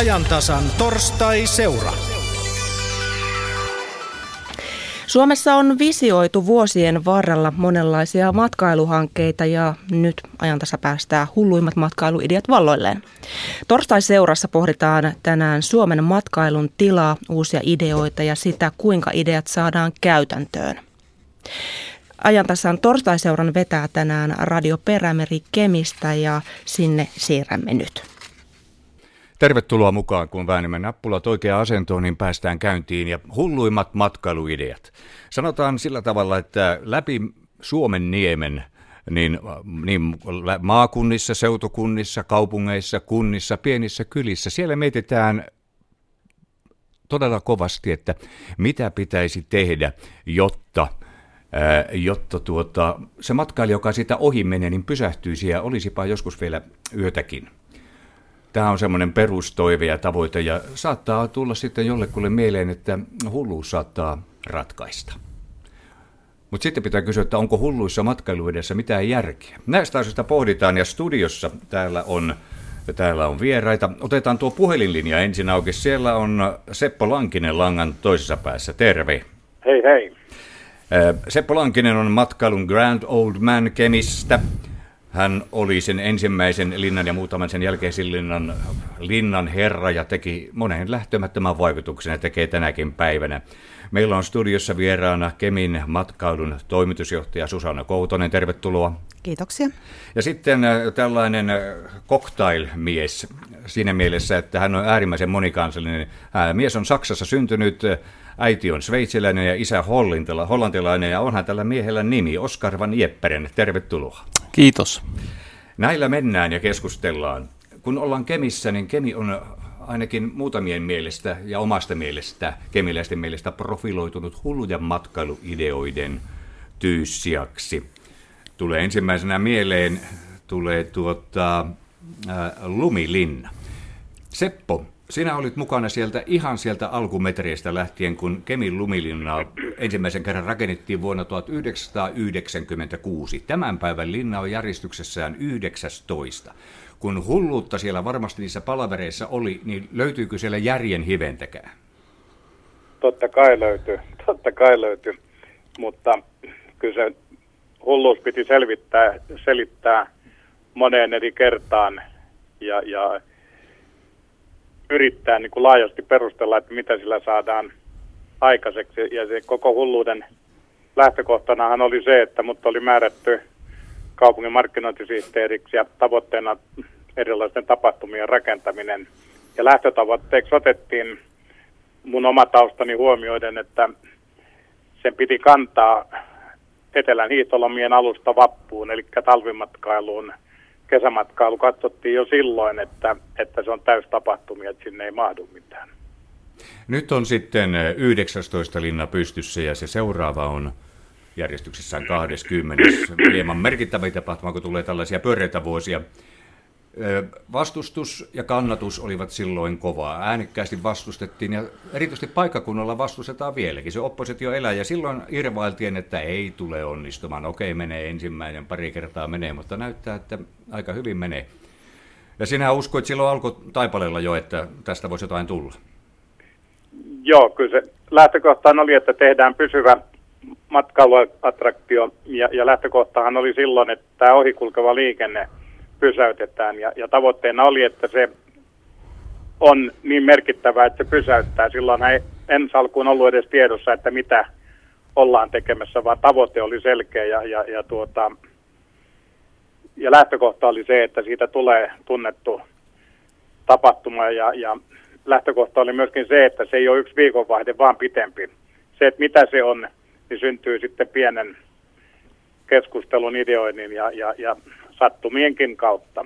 ajantasan torstai-seura. Suomessa on visioitu vuosien varrella monenlaisia matkailuhankkeita ja nyt ajantasa päästää hulluimmat matkailuideat valloilleen. Torstai-seurassa pohditaan tänään Suomen matkailun tilaa, uusia ideoita ja sitä, kuinka ideat saadaan käytäntöön. Ajantasan torstai-seuran vetää tänään Radio Perämeri Kemistä ja sinne siirrämme nyt. Tervetuloa mukaan, kun väännämme nappulat oikeaan asentoon, niin päästään käyntiin ja hulluimmat matkailuideat. Sanotaan sillä tavalla, että läpi Suomen niemen niin, niin maakunnissa, seutukunnissa, kaupungeissa, kunnissa, pienissä kylissä, siellä mietitään todella kovasti, että mitä pitäisi tehdä, jotta jotta tuota, se matkailija, joka siitä ohi menee, niin pysähtyisi ja olisipa joskus vielä yötäkin. Tämä on semmoinen perustoive ja tavoite ja saattaa tulla sitten jollekulle mieleen, että hulluus saattaa ratkaista. Mutta sitten pitää kysyä, että onko hulluissa matkailuidessa mitään järkeä. Näistä asioista pohditaan ja studiossa täällä on, täällä on vieraita. Otetaan tuo puhelinlinja ensin auki. Siellä on Seppo Lankinen langan toisessa päässä. Terve. Hei hei. Seppo Lankinen on matkailun Grand Old Man Kemistä. Hän oli sen ensimmäisen linnan ja muutaman sen jälkeisen linnan, linnan herra ja teki monen lähtömättömän vaikutuksen ja tekee tänäkin päivänä. Meillä on studiossa vieraana Kemin matkailun toimitusjohtaja Susanna Koutonen, tervetuloa. Kiitoksia. Ja sitten äh, tällainen äh, cocktail-mies siinä mielessä, että hän on äärimmäisen monikansallinen. Hän, mies on Saksassa syntynyt, äh, äiti on sveitsiläinen ja isä hollantilainen ja onhan tällä miehellä nimi Oskar van Jepperen. Tervetuloa. Kiitos. Näillä mennään ja keskustellaan. Kun ollaan Kemissä, niin Kemi on ainakin muutamien mielestä ja omasta mielestä, kemiläisten mielestä profiloitunut hullujen matkailuideoiden tyyssiaksi. Tulee ensimmäisenä mieleen tulee tuota, ää, Lumilinna. Seppo, sinä olit mukana sieltä ihan sieltä alkumetreistä lähtien, kun Kemin lumilinna ensimmäisen kerran rakennettiin vuonna 1996. Tämän päivän linna on järjestyksessään 19. Kun hulluutta siellä varmasti niissä palavereissa oli, niin löytyykö siellä järjen hiventäkään? Totta kai löytyy, totta kai löytyy, mutta kyllä se hulluus piti selvittää, selittää moneen eri kertaan ja, ja yrittää niin kuin laajasti perustella, että mitä sillä saadaan aikaiseksi. Ja se koko hulluuden lähtökohtanahan oli se, että mut oli määrätty kaupungin markkinointisihteeriksi ja tavoitteena erilaisten tapahtumien rakentaminen. Ja lähtötavoitteeksi otettiin mun oma taustani huomioiden, että sen piti kantaa Etelän hiihtolomien alusta vappuun, eli talvimatkailuun kesämatkailu katsottiin jo silloin, että, että se on täys tapahtumia, että sinne ei mahdu mitään. Nyt on sitten 19 linna pystyssä ja se seuraava on järjestyksessään 20. Hieman merkittävä tapahtuma, kun tulee tällaisia pyöreitä vuosia. Vastustus ja kannatus olivat silloin kovaa. Äänekkäästi vastustettiin ja erityisesti paikkakunnalla vastustetaan vieläkin. Se oppositio elää ja silloin irvailtiin, että ei tule onnistumaan. Okei, menee ensimmäinen, pari kertaa menee, mutta näyttää, että aika hyvin menee. Ja sinä uskoit silloin alku taipaleella jo, että tästä voisi jotain tulla. Joo, kyllä se lähtökohtaan oli, että tehdään pysyvä matkailuattraktio ja, ja lähtökohtahan oli silloin, että tämä ohikulkeva liikenne – pysäytetään. Ja, ja tavoitteena oli, että se on niin merkittävää, että se pysäyttää. Silloin ei ensi alkuun ollut edes tiedossa, että mitä ollaan tekemässä, vaan tavoite oli selkeä ja, ja, ja, tuota, ja lähtökohta oli se, että siitä tulee tunnettu tapahtuma ja, ja lähtökohta oli myöskin se, että se ei ole yksi viikonvaihde, vaan pitempi. Se, että mitä se on, niin syntyy sitten pienen keskustelun, ideoinnin ja, ja, ja sattumienkin kautta.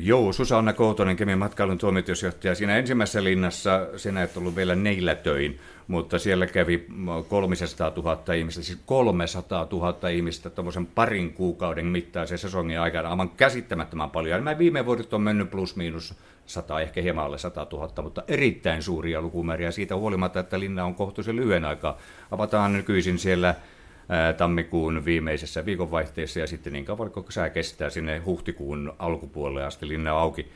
Joo, Susanna Koutonen, Kemin matkailun toimitusjohtaja. Siinä ensimmäisessä linnassa sinä et ollut vielä neillä töin, mutta siellä kävi 300 000 ihmistä, siis 300 000 ihmistä tuommoisen parin kuukauden mittaisen sesongin aikana. Aivan käsittämättömän paljon. Nämä viime vuodet on mennyt plus miinus 100, ehkä hieman alle 100 000, mutta erittäin suuria lukumääriä siitä huolimatta, että linna on kohtuullisen lyhyen aikaa. Avataan nykyisin siellä tammikuun viimeisessä viikonvaihteessa ja sitten niin kauan kuin sää kestää sinne huhtikuun alkupuolelle asti linna auki.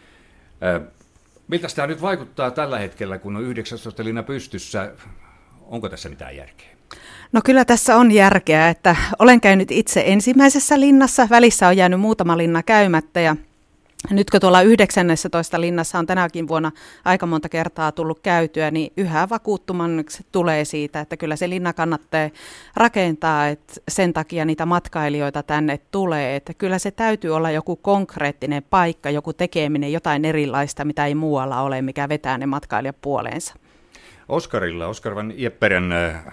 Miltä tämä nyt vaikuttaa tällä hetkellä, kun on 19 linna pystyssä? Onko tässä mitään järkeä? No kyllä tässä on järkeä, että olen käynyt itse ensimmäisessä linnassa, välissä on jäänyt muutama linna käymättä ja nyt kun tuolla 19 linnassa on tänäkin vuonna aika monta kertaa tullut käytyä, niin yhä vakuuttumanneksi tulee siitä, että kyllä se linna kannattaa rakentaa, että sen takia niitä matkailijoita tänne tulee. Että kyllä se täytyy olla joku konkreettinen paikka, joku tekeminen, jotain erilaista, mitä ei muualla ole, mikä vetää ne matkailijat puoleensa. Oskarilla, Oskar van Jepperen, äh,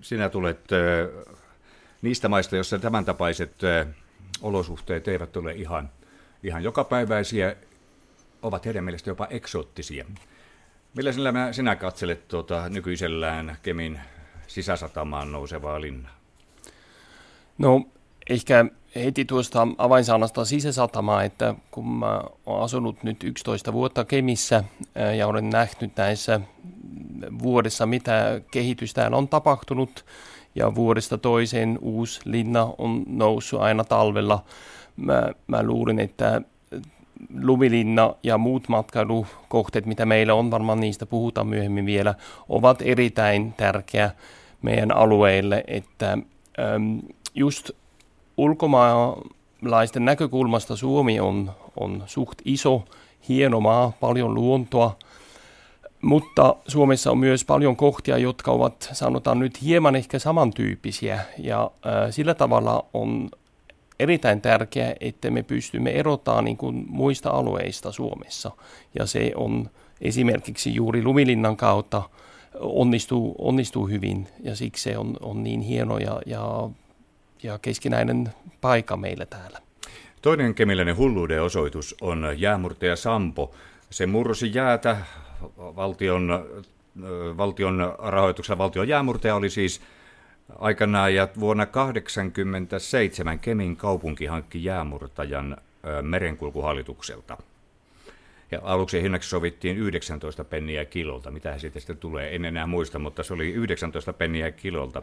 sinä tulet äh, niistä maista, joissa tämän tapaiset äh, olosuhteet eivät ole ihan ihan jokapäiväisiä, ovat heidän mielestä jopa eksoottisia. Millä sinä, sinä katselet tuota, nykyisellään Kemin sisäsatamaan nousevaa linnaa? No ehkä heti tuosta avainsanasta sisäsatamaa, että kun mä olen asunut nyt 11 vuotta Kemissä ja olen nähnyt näissä vuodessa, mitä kehitystä on tapahtunut, ja vuodesta toiseen uusi linna on noussut aina talvella mä, mä luulin, että Lumilinna ja muut matkailukohteet, mitä meillä on, varmaan niistä puhutaan myöhemmin vielä, ovat erittäin tärkeä meidän alueille, että äm, just ulkomaalaisten näkökulmasta Suomi on, on suht iso, hieno maa, paljon luontoa, mutta Suomessa on myös paljon kohtia, jotka ovat, sanotaan nyt, hieman ehkä samantyyppisiä, ja äh, sillä tavalla on erittäin tärkeää, että me pystymme erottamaan niin kuin muista alueista Suomessa. Ja se on esimerkiksi juuri Lumilinnan kautta onnistuu, onnistuu hyvin ja siksi se on, on niin hieno ja, ja, ja keskinäinen paikka meillä täällä. Toinen kemiläinen hulluuden osoitus on jäämurtaja Sampo. Se murrosi jäätä valtion, valtion rahoituksella. Valtion jäämurtaja oli siis aikanaan ja vuonna 1987 Kemin kaupunki hankki jäämurtajan merenkulkuhallitukselta. Ja aluksi hinnaksi sovittiin 19 penniä kilolta. Mitä siitä sitten tulee, en enää muista, mutta se oli 19 penniä kilolta.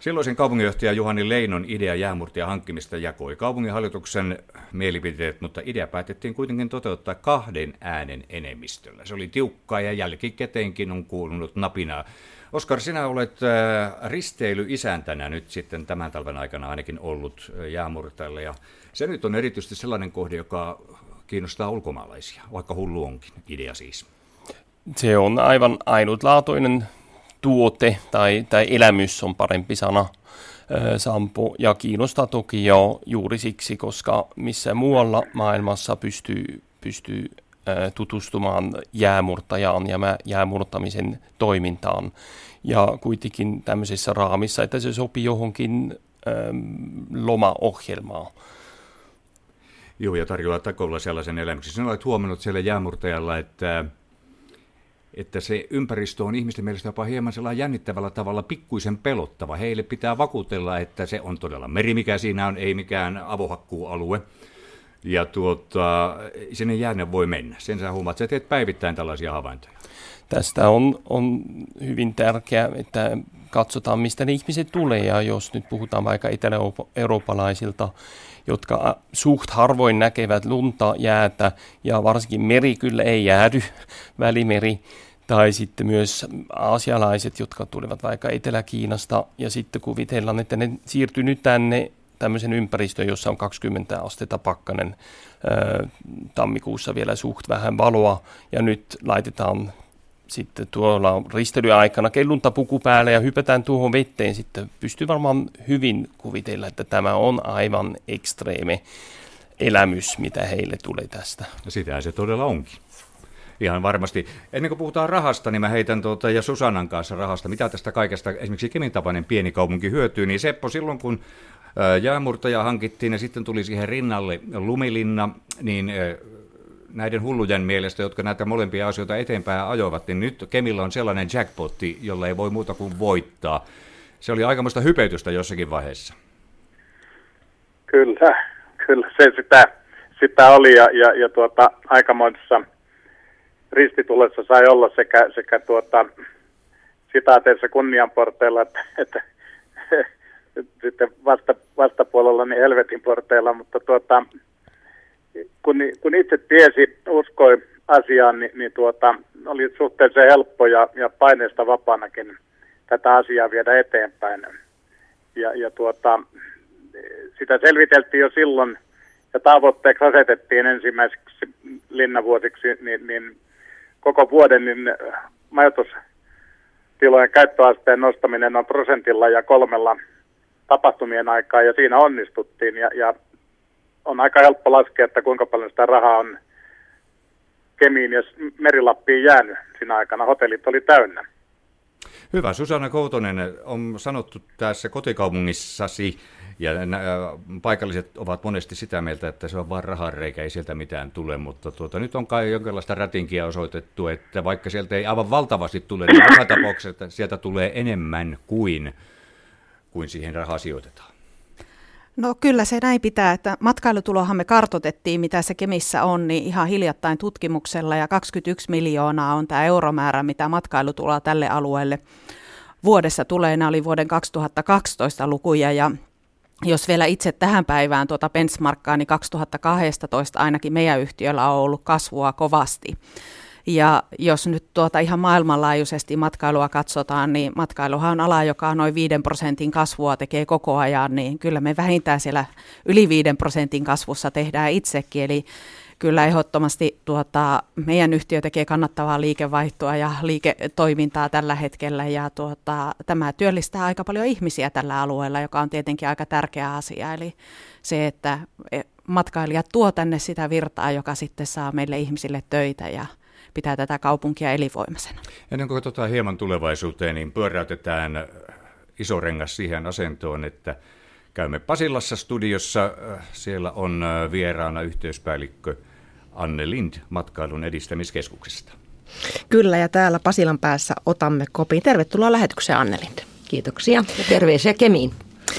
Silloisen kaupunginjohtaja Juhani Leinon idea jäämurtia hankkimista jakoi kaupunginhallituksen mielipiteet, mutta idea päätettiin kuitenkin toteuttaa kahden äänen enemmistöllä. Se oli tiukkaa ja jälkikäteenkin on kuulunut napinaa. Oskar, sinä olet äh, risteilyisäntänä nyt sitten tämän talven aikana ainakin ollut äh, jäämurtajalle ja se nyt on erityisesti sellainen kohde, joka kiinnostaa ulkomaalaisia, vaikka hullu onkin, idea siis. Se on aivan ainutlaatuinen tuote tai, tai elämys on parempi sana, Sampo, ja kiinnostaa toki jo juuri siksi, koska missä muualla maailmassa pystyy, pystyy tutustumaan jäämurtajaan ja jäämurtamisen toimintaan. Ja kuitenkin tämmöisessä raamissa, että se sopii johonkin lomaohjelmaan. Joo, ja tarjoaa takolla sellaisen elämyksen. Sinä olet huomannut siellä jäämurtajalla, että, että se ympäristö on ihmisten mielestä jopa hieman sellainen jännittävällä tavalla pikkuisen pelottava. Heille pitää vakuutella, että se on todella meri, mikä siinä on, ei mikään avohakkuualue. Ja tuota, sinne jäänne voi mennä. Sen sä huomaat, että teet päivittäin tällaisia havaintoja. Tästä on, on hyvin tärkeää, että katsotaan, mistä ne ihmiset tulee. Ja jos nyt puhutaan vaikka etelä-eurooppalaisilta, jotka suht harvoin näkevät lunta, jäätä ja varsinkin meri kyllä ei jäädy, välimeri, tai sitten myös aasialaiset, jotka tulevat vaikka Etelä-Kiinasta ja sitten kuvitellaan, että ne siirtyy nyt tänne tämmöisen ympäristön, jossa on 20 astetta pakkanen, tammikuussa vielä suht vähän valoa ja nyt laitetaan sitten tuolla risteilyaikana kelluntapuku päälle ja hypätään tuohon vetteen, sitten pystyy varmaan hyvin kuvitella, että tämä on aivan ekstreeme elämys, mitä heille tulee tästä. Ja sitä se todella onkin. Ihan varmasti. Ennen kuin puhutaan rahasta, niin mä heitän tuota, ja Susannan kanssa rahasta, mitä tästä kaikesta esimerkiksi Kemin tapainen pieni kaupunki hyötyy, niin Seppo silloin kun jäämurtaja hankittiin ja sitten tuli siihen rinnalle lumilinna, niin näiden hullujen mielestä, jotka näitä molempia asioita eteenpäin ajoivat, niin nyt Kemillä on sellainen jackpotti, jolla ei voi muuta kuin voittaa. Se oli aikamoista hypetystä jossakin vaiheessa. Kyllä, kyllä se sitä, sitä oli ja, ja, ja tuota, aikamoisessa ristitulessa sai olla sekä, sekä tuota, sitaateissa kunnianporteilla että, että sitten vasta, vastapuolella niin helvetin porteilla, mutta tuota, kun, kun itse tiesi, uskoi asiaan, niin, niin tuota, oli suhteellisen helppo ja, ja paineesta vapaanakin tätä asiaa viedä eteenpäin. Ja, ja tuota, sitä selviteltiin jo silloin ja tavoitteeksi asetettiin ensimmäiseksi linnavuosiksi, niin, niin koko vuoden niin majoitustilojen käyttöasteen nostaminen on prosentilla ja kolmella tapahtumien aikaa ja siinä onnistuttiin ja, ja on aika helppo laskea, että kuinka paljon sitä rahaa on Kemiin ja Merilappiin jäänyt siinä aikana. Hotellit oli täynnä. Hyvä. Susanna Koutonen, on sanottu tässä kotikaupungissasi, ja paikalliset ovat monesti sitä mieltä, että se on vain rahareikä, ei sieltä mitään tule, mutta tuota, nyt on kai jonkinlaista ratinkia osoitettu, että vaikka sieltä ei aivan valtavasti tule, niin tapauksessa sieltä tulee enemmän kuin, kuin siihen rahaa sijoitetaan. No kyllä se näin pitää, että matkailutulohan me kartotettiin, mitä se Kemissä on, niin ihan hiljattain tutkimuksella ja 21 miljoonaa on tämä euromäärä, mitä matkailutuloa tälle alueelle vuodessa tulee. Nämä oli vuoden 2012 lukuja ja jos vielä itse tähän päivään tuota benchmarkkaa, niin 2012 ainakin meidän yhtiöllä on ollut kasvua kovasti. Ja jos nyt tuota ihan maailmanlaajuisesti matkailua katsotaan, niin matkailuhan on ala, joka noin 5 prosentin kasvua tekee koko ajan, niin kyllä me vähintään siellä yli 5 prosentin kasvussa tehdään itsekin. Eli kyllä ehdottomasti tuota, meidän yhtiö tekee kannattavaa liikevaihtoa ja liiketoimintaa tällä hetkellä ja tuota, tämä työllistää aika paljon ihmisiä tällä alueella, joka on tietenkin aika tärkeä asia. Eli se, että matkailijat tuo tänne sitä virtaa, joka sitten saa meille ihmisille töitä ja pitää tätä kaupunkia elinvoimaisena. Ennen kuin katsotaan hieman tulevaisuuteen, niin pyöräytetään iso rengas siihen asentoon, että käymme Pasilassa studiossa. Siellä on vieraana yhteyspäällikkö Anne Lind matkailun edistämiskeskuksesta. Kyllä, ja täällä Pasilan päässä otamme kopin. Tervetuloa lähetykseen, Anne Lind. Kiitoksia ja terveisiä Kemiin.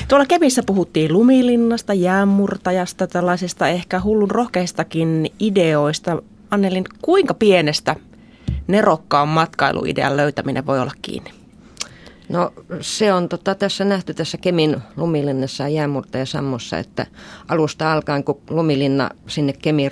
Tuolla Kemissä puhuttiin lumilinnasta, jäänmurtajasta, tällaisista ehkä hullun rohkeistakin ideoista. Annelin, kuinka pienestä nerokkaan matkailuidean löytäminen voi olla kiinni? No se on tota, tässä nähty tässä Kemin lumilinnassa ja jäämurta ja sammossa, että alusta alkaen kun lumilinna sinne Kemiin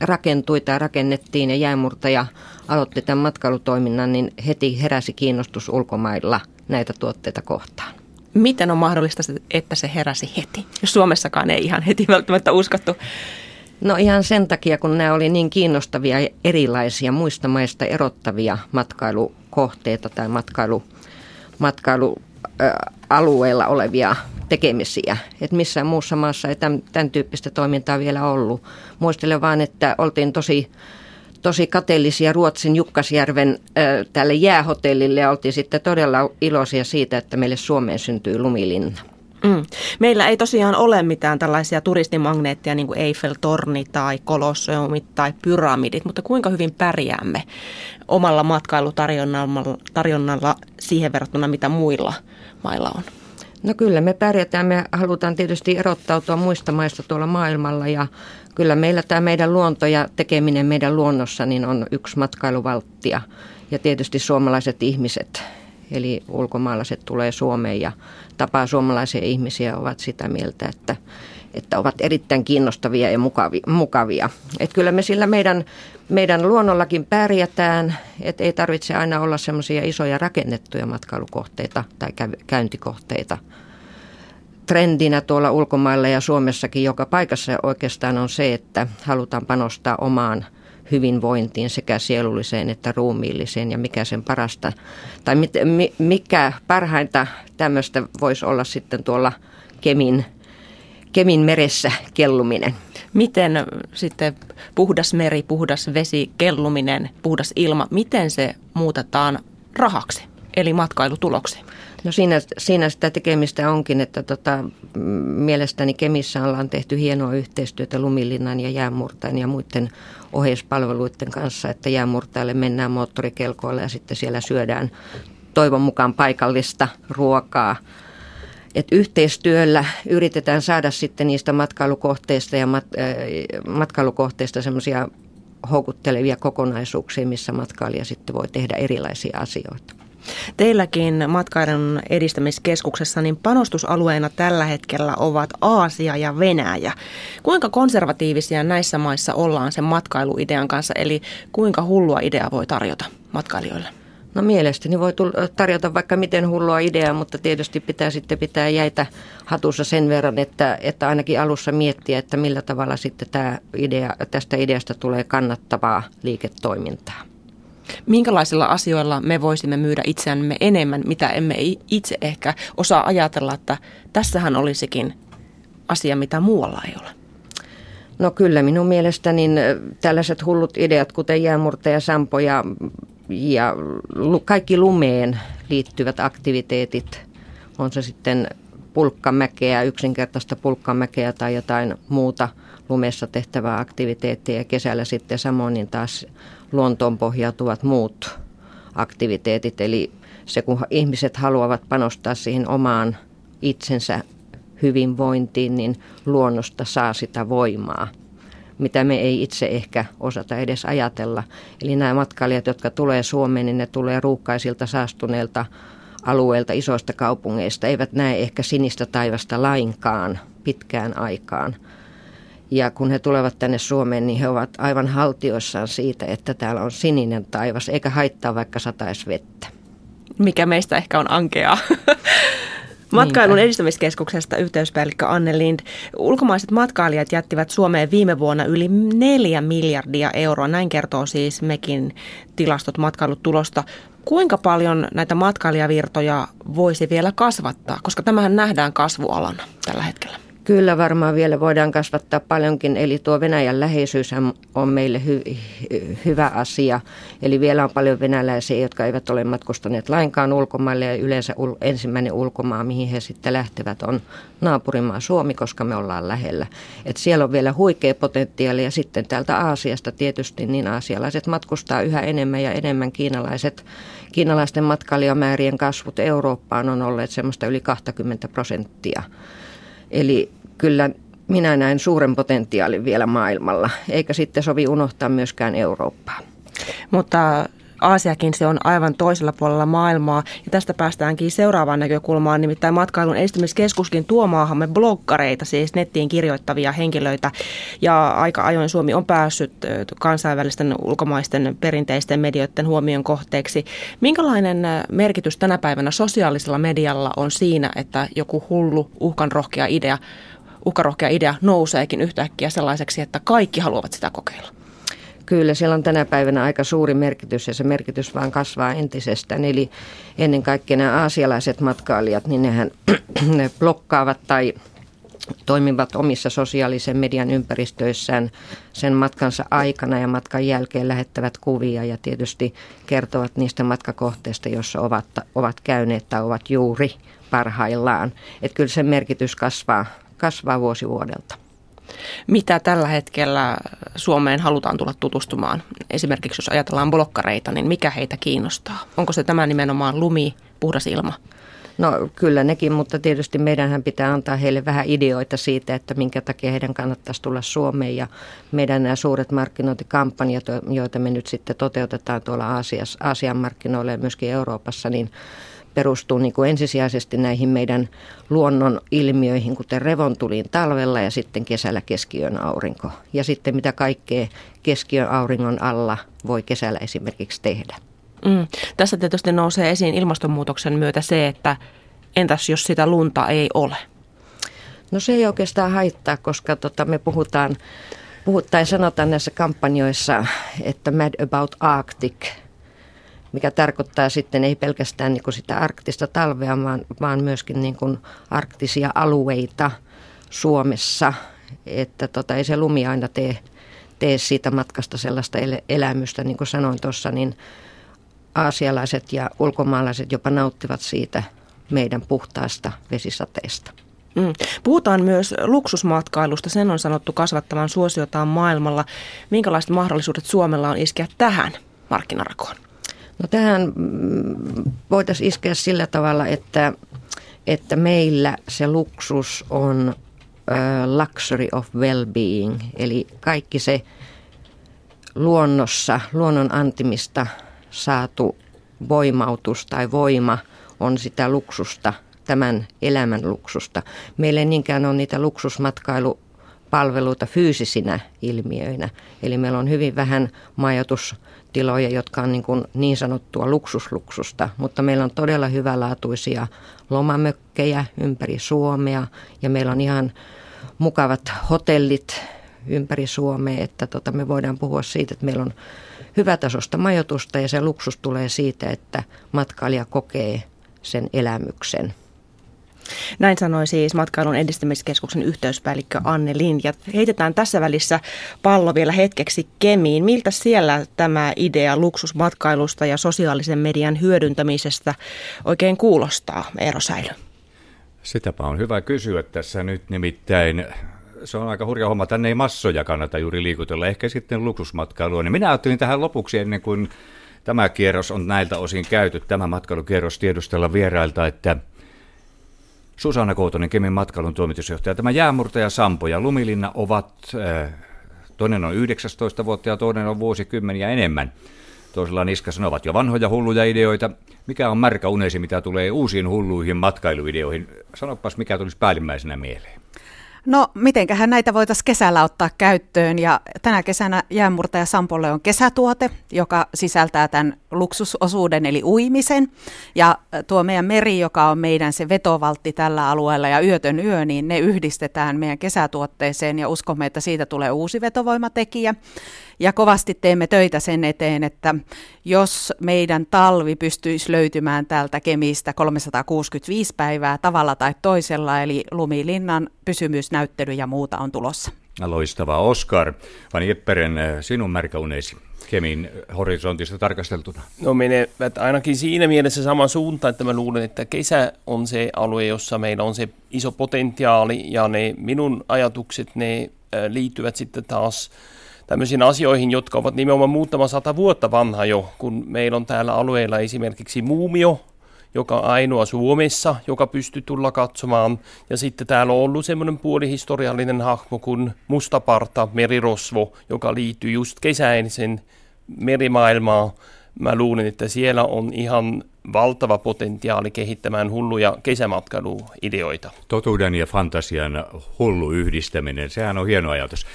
rakentui tai rakennettiin ja jäämurtaja aloitti tämän matkailutoiminnan, niin heti heräsi kiinnostus ulkomailla näitä tuotteita kohtaan. Miten on mahdollista, että se heräsi heti, jos Suomessakaan ei ihan heti välttämättä uskottu No ihan sen takia, kun nämä oli niin kiinnostavia ja erilaisia muista maista erottavia matkailukohteita tai matkailu, matkailualueella olevia tekemisiä. Että missään muussa maassa ei tämän, tämän tyyppistä toimintaa vielä ollut. Muistelen vaan, että oltiin tosi, tosi kateellisia Ruotsin Jukkasjärven tälle jäähotellille ja oltiin sitten todella iloisia siitä, että meille Suomeen syntyy lumilinna. Mm. Meillä ei tosiaan ole mitään tällaisia turistimagneetteja niin kuin Eiffel-torni tai kolosseumit tai pyramidit, mutta kuinka hyvin pärjäämme omalla matkailutarjonnalla tarjonnalla siihen verrattuna, mitä muilla mailla on? No kyllä me pärjätään. Me halutaan tietysti erottautua muista maista tuolla maailmalla ja kyllä meillä tämä meidän luonto ja tekeminen meidän luonnossa niin on yksi matkailuvalttia. Ja tietysti suomalaiset ihmiset, eli ulkomaalaiset tulee Suomeen ja tapaa suomalaisia ihmisiä ovat sitä mieltä, että, että ovat erittäin kiinnostavia ja mukavia. mukavia. Et kyllä me sillä meidän, meidän luonnollakin pärjätään, että ei tarvitse aina olla semmoisia isoja rakennettuja matkailukohteita tai käyntikohteita. Trendinä tuolla ulkomailla ja Suomessakin joka paikassa oikeastaan on se, että halutaan panostaa omaan – hyvinvointiin sekä sielulliseen että ruumiilliseen ja mikä sen parasta, tai mit, mikä parhainta tämmöistä voisi olla sitten tuolla Kemin, Kemin meressä kelluminen. Miten sitten puhdas meri, puhdas vesi, kelluminen, puhdas ilma, miten se muutetaan rahaksi, eli matkailutuloksi? No siinä, siinä sitä tekemistä onkin, että tota, mielestäni Kemissä ollaan tehty hienoa yhteistyötä Lumilinnan ja jäämurtajan ja muiden oheispalveluiden kanssa, että jäämurtajalle mennään moottorikelkoilla ja sitten siellä syödään toivon mukaan paikallista ruokaa. Et yhteistyöllä yritetään saada sitten niistä matkailukohteista ja mat, äh, matkailukohteista semmoisia houkuttelevia kokonaisuuksia, missä matkailija sitten voi tehdä erilaisia asioita. Teilläkin matkailun edistämiskeskuksessa niin panostusalueena tällä hetkellä ovat Aasia ja Venäjä. Kuinka konservatiivisia näissä maissa ollaan sen matkailuidean kanssa, eli kuinka hullua idea voi tarjota matkailijoille? No mielestäni voi tarjota vaikka miten hullua ideaa, mutta tietysti pitää sitten pitää jäitä hatussa sen verran, että, että ainakin alussa miettiä, että millä tavalla sitten tämä idea, tästä ideasta tulee kannattavaa liiketoimintaa. Minkälaisilla asioilla me voisimme myydä itseämme enemmän, mitä emme itse ehkä osaa ajatella, että tässähän olisikin asia, mitä muualla ei ole? No kyllä minun mielestäni niin tällaiset hullut ideat, kuten jäämurteja, sampoja ja kaikki lumeen liittyvät aktiviteetit, on se sitten pulkkamäkeä, yksinkertaista pulkkamäkeä tai jotain muuta lumessa tehtävää aktiviteettia ja kesällä sitten samoin niin taas luontoon pohjautuvat muut aktiviteetit. Eli se kun ihmiset haluavat panostaa siihen omaan itsensä hyvinvointiin, niin luonnosta saa sitä voimaa mitä me ei itse ehkä osata edes ajatella. Eli nämä matkailijat, jotka tulee Suomeen, niin ne tulee ruuhkaisilta saastuneilta alueilta, isoista kaupungeista, eivät näe ehkä sinistä taivasta lainkaan pitkään aikaan. Ja kun he tulevat tänne Suomeen, niin he ovat aivan haltioissaan siitä, että täällä on sininen taivas, eikä haittaa vaikka sataisi vettä. Mikä meistä ehkä on ankeaa. Matkailun edistämiskeskuksesta yhteyspäällikkö Anne Lind. Ulkomaiset matkailijat jättivät Suomeen viime vuonna yli neljä miljardia euroa. Näin kertoo siis mekin tilastot matkailutulosta. Kuinka paljon näitä matkailijavirtoja voisi vielä kasvattaa, koska tämähän nähdään kasvualana tällä hetkellä? Kyllä varmaan vielä voidaan kasvattaa paljonkin, eli tuo Venäjän läheisyys on meille hy- hyvä asia. Eli vielä on paljon venäläisiä, jotka eivät ole matkustaneet lainkaan ulkomaille ja yleensä ul- ensimmäinen ulkomaa, mihin he sitten lähtevät, on naapurimaa Suomi, koska me ollaan lähellä. Et siellä on vielä huikea potentiaali ja sitten täältä Aasiasta tietysti niin aasialaiset matkustaa yhä enemmän ja enemmän kiinalaiset. Kiinalaisten matkailijamäärien kasvut Eurooppaan on olleet semmoista yli 20 prosenttia. Eli kyllä minä näen suuren potentiaalin vielä maailmalla, eikä sitten sovi unohtaa myöskään Eurooppaa. Mutta Aasiakin se on aivan toisella puolella maailmaa. Ja tästä päästäänkin seuraavaan näkökulmaan, nimittäin matkailun edistämiskeskuskin tuo maahamme bloggareita, siis nettiin kirjoittavia henkilöitä. Ja aika ajoin Suomi on päässyt kansainvälisten ulkomaisten perinteisten medioiden huomion kohteeksi. Minkälainen merkitys tänä päivänä sosiaalisella medialla on siinä, että joku hullu, uhkanrohkea idea uhkarohkea idea nouseekin yhtäkkiä sellaiseksi, että kaikki haluavat sitä kokeilla? Kyllä, siellä on tänä päivänä aika suuri merkitys ja se merkitys vaan kasvaa entisestään. Eli ennen kaikkea nämä aasialaiset matkailijat, niin nehän ne blokkaavat tai toimivat omissa sosiaalisen median ympäristöissään sen matkansa aikana ja matkan jälkeen lähettävät kuvia ja tietysti kertovat niistä matkakohteista, joissa ovat, ovat käyneet tai ovat juuri parhaillaan. Että kyllä sen merkitys kasvaa, kasvaa vuosi vuodelta. Mitä tällä hetkellä Suomeen halutaan tulla tutustumaan? Esimerkiksi jos ajatellaan blokkareita, niin mikä heitä kiinnostaa? Onko se tämä nimenomaan lumi, puhdas ilma? No kyllä nekin, mutta tietysti meidänhän pitää antaa heille vähän ideoita siitä, että minkä takia heidän kannattaisi tulla Suomeen. Ja meidän nämä suuret markkinointikampanjat, joita me nyt sitten toteutetaan tuolla Aasiassa, Aasian markkinoilla ja myöskin Euroopassa, niin perustuu niin kuin ensisijaisesti näihin meidän luonnon ilmiöihin, kuten revontuliin talvella ja sitten kesällä keskiön aurinko. Ja sitten mitä kaikkea keskiön auringon alla voi kesällä esimerkiksi tehdä. Mm. Tässä tietysti nousee esiin ilmastonmuutoksen myötä se, että entäs jos sitä lunta ei ole? No se ei oikeastaan haittaa, koska tota, me puhutaan, puhutaan sanotaan näissä kampanjoissa, että mad about Arctic – mikä tarkoittaa sitten ei pelkästään niin kuin sitä arktista talvea, vaan, vaan myöskin niin kuin arktisia alueita Suomessa. Että tota, ei se lumi aina tee, tee siitä matkasta sellaista el- elämystä, niin kuin sanoin tuossa, niin aasialaiset ja ulkomaalaiset jopa nauttivat siitä meidän puhtaasta vesisateesta. Mm. Puhutaan myös luksusmatkailusta. Sen on sanottu kasvattavan suosiotaan maailmalla. Minkälaiset mahdollisuudet Suomella on iskeä tähän markkinarakoon? No tähän mm, voitaisiin iskeä sillä tavalla, että, että meillä se luksus on luxury of well-being, eli kaikki se luonnossa, luonnon antimista saatu voimautus tai voima on sitä luksusta, tämän elämän luksusta. Meillä ei niinkään ole niitä luksusmatkailupalveluita fyysisinä ilmiöinä. Eli meillä on hyvin vähän majoitustiloja, jotka on niin, kuin niin sanottua luksusluksusta, mutta meillä on todella hyvälaatuisia lomamökkejä ympäri Suomea ja meillä on ihan mukavat hotellit ympäri Suomea, että tota, me voidaan puhua siitä, että meillä on hyvätasosta majoitusta ja se luksus tulee siitä, että matkailija kokee sen elämyksen. Näin sanoi siis matkailun edistämiskeskuksen yhteyspäällikkö Anne Lind. Ja heitetään tässä välissä pallo vielä hetkeksi Kemiin. Miltä siellä tämä idea luksusmatkailusta ja sosiaalisen median hyödyntämisestä oikein kuulostaa, Eero Säilö? Sitäpä on hyvä kysyä tässä nyt nimittäin se on aika hurja homma. Tänne ei massoja kannata juuri liikutella, ehkä sitten luksusmatkailua. Niin minä ajattelin tähän lopuksi ennen kuin tämä kierros on näiltä osin käyty, tämä matkailukierros tiedustella vierailta, että Susanna Koutonen, Kemin matkailun toimitusjohtaja, tämä jäämurtaja Sampo ja Lumilinna ovat, äh, toinen on 19 vuotta ja toinen on vuosikymmeniä enemmän. Toisella niskassa ne ovat jo vanhoja hulluja ideoita. Mikä on märkä unesi, mitä tulee uusiin hulluihin matkailuideoihin? Sanopas, mikä tulisi päällimmäisenä mieleen. No, mitenköhän näitä voitaisiin kesällä ottaa käyttöön? Ja tänä kesänä jäänmurtaja Sampolle on kesätuote, joka sisältää tämän luksusosuuden eli uimisen. Ja tuo meidän meri, joka on meidän se vetovaltti tällä alueella ja yötön yö, niin ne yhdistetään meidän kesätuotteeseen. Ja uskomme, että siitä tulee uusi vetovoimatekijä. Ja kovasti teemme töitä sen eteen, että jos meidän talvi pystyisi löytymään täältä Kemistä 365 päivää tavalla tai toisella, eli Lumilinnan pysymysnäyttely ja muuta on tulossa. Loistava Oskar. Vani Epperen, sinun märkäuneesi Kemin horisontista tarkasteltuna? No menevät ainakin siinä mielessä saman suuntaan, että mä luulen, että kesä on se alue, jossa meillä on se iso potentiaali ja ne minun ajatukset, ne liittyvät sitten taas tämmöisiin asioihin, jotka ovat nimenomaan muutama sata vuotta vanha jo, kun meillä on täällä alueella esimerkiksi muumio, joka on ainoa Suomessa, joka pystyy tulla katsomaan. Ja sitten täällä on ollut semmoinen puolihistoriallinen hahmo kuin mustaparta, merirosvo, joka liittyy just kesäisen merimaailmaan. Mä luulen, että siellä on ihan valtava potentiaali kehittämään hulluja kesämatkailuideoita. Totuuden ja fantasian hullu yhdistäminen, sehän on hieno ajatus.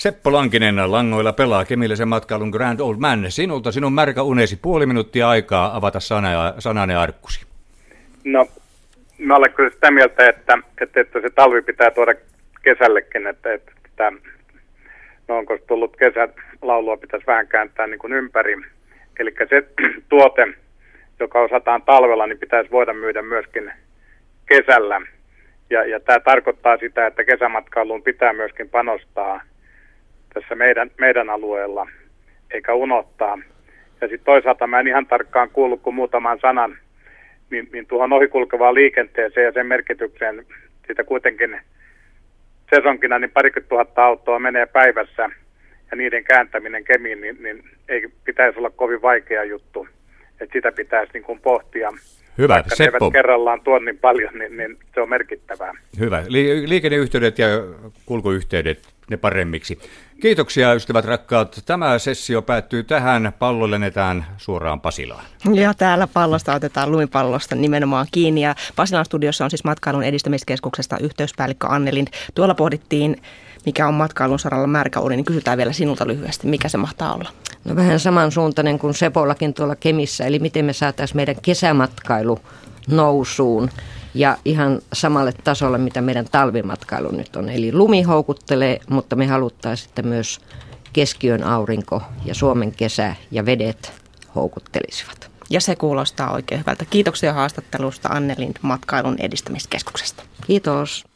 Seppo Lankinen langoilla pelaa Kemillisen matkailun Grand Old Man. Sinulta sinun märkä unesi puoli minuuttia aikaa avata sana, sanane arkkusi. No, mä olen kyllä sitä mieltä, että, että, että se talvi pitää tuoda kesällekin, että, että, että no onko se tullut kesälaulua pitäisi vähän kääntää niin kuin ympäri. Eli se tuote, joka osataan talvella, niin pitäisi voida myydä myöskin kesällä. Ja, ja tämä tarkoittaa sitä, että kesämatkailuun pitää myöskin panostaa – tässä meidän, meidän alueella, eikä unohtaa. Ja sitten toisaalta mä en ihan tarkkaan kuullut kuin muutaman sanan, niin, niin tuohon ohikulkevaan liikenteeseen ja sen merkitykseen, siitä kuitenkin sesonkina niin parikymmentä tuhatta autoa menee päivässä ja niiden kääntäminen kemiin, niin, niin ei pitäisi olla kovin vaikea juttu. Että sitä pitäisi niin kuin pohtia. Hyvä, Vaikka Seppo. ne eivät kerrallaan tuon niin paljon, niin, niin se on merkittävää. Hyvä. Li- liikenneyhteydet ja kulkuyhteydet, ne paremmiksi. Kiitoksia ystävät rakkaat. Tämä sessio päättyy tähän. Pallo lennetään suoraan Pasilaan. Ja täällä pallosta otetaan lumipallosta nimenomaan kiinni. Ja Pasilan studiossa on siis matkailun edistämiskeskuksesta yhteyspäällikkö Annelin. Tuolla pohdittiin, mikä on matkailun saralla märkäuuni, niin kysytään vielä sinulta lyhyesti, mikä se mahtaa olla? No vähän samansuuntainen kuin Sepollakin tuolla Kemissä, eli miten me saataisiin meidän kesämatkailu nousuun ja ihan samalle tasolle, mitä meidän talvimatkailu nyt on. Eli lumi houkuttelee, mutta me haluttaisiin, että myös keskiön aurinko ja Suomen kesä ja vedet houkuttelisivat. Ja se kuulostaa oikein hyvältä. Kiitoksia haastattelusta Annelin matkailun edistämiskeskuksesta. Kiitos.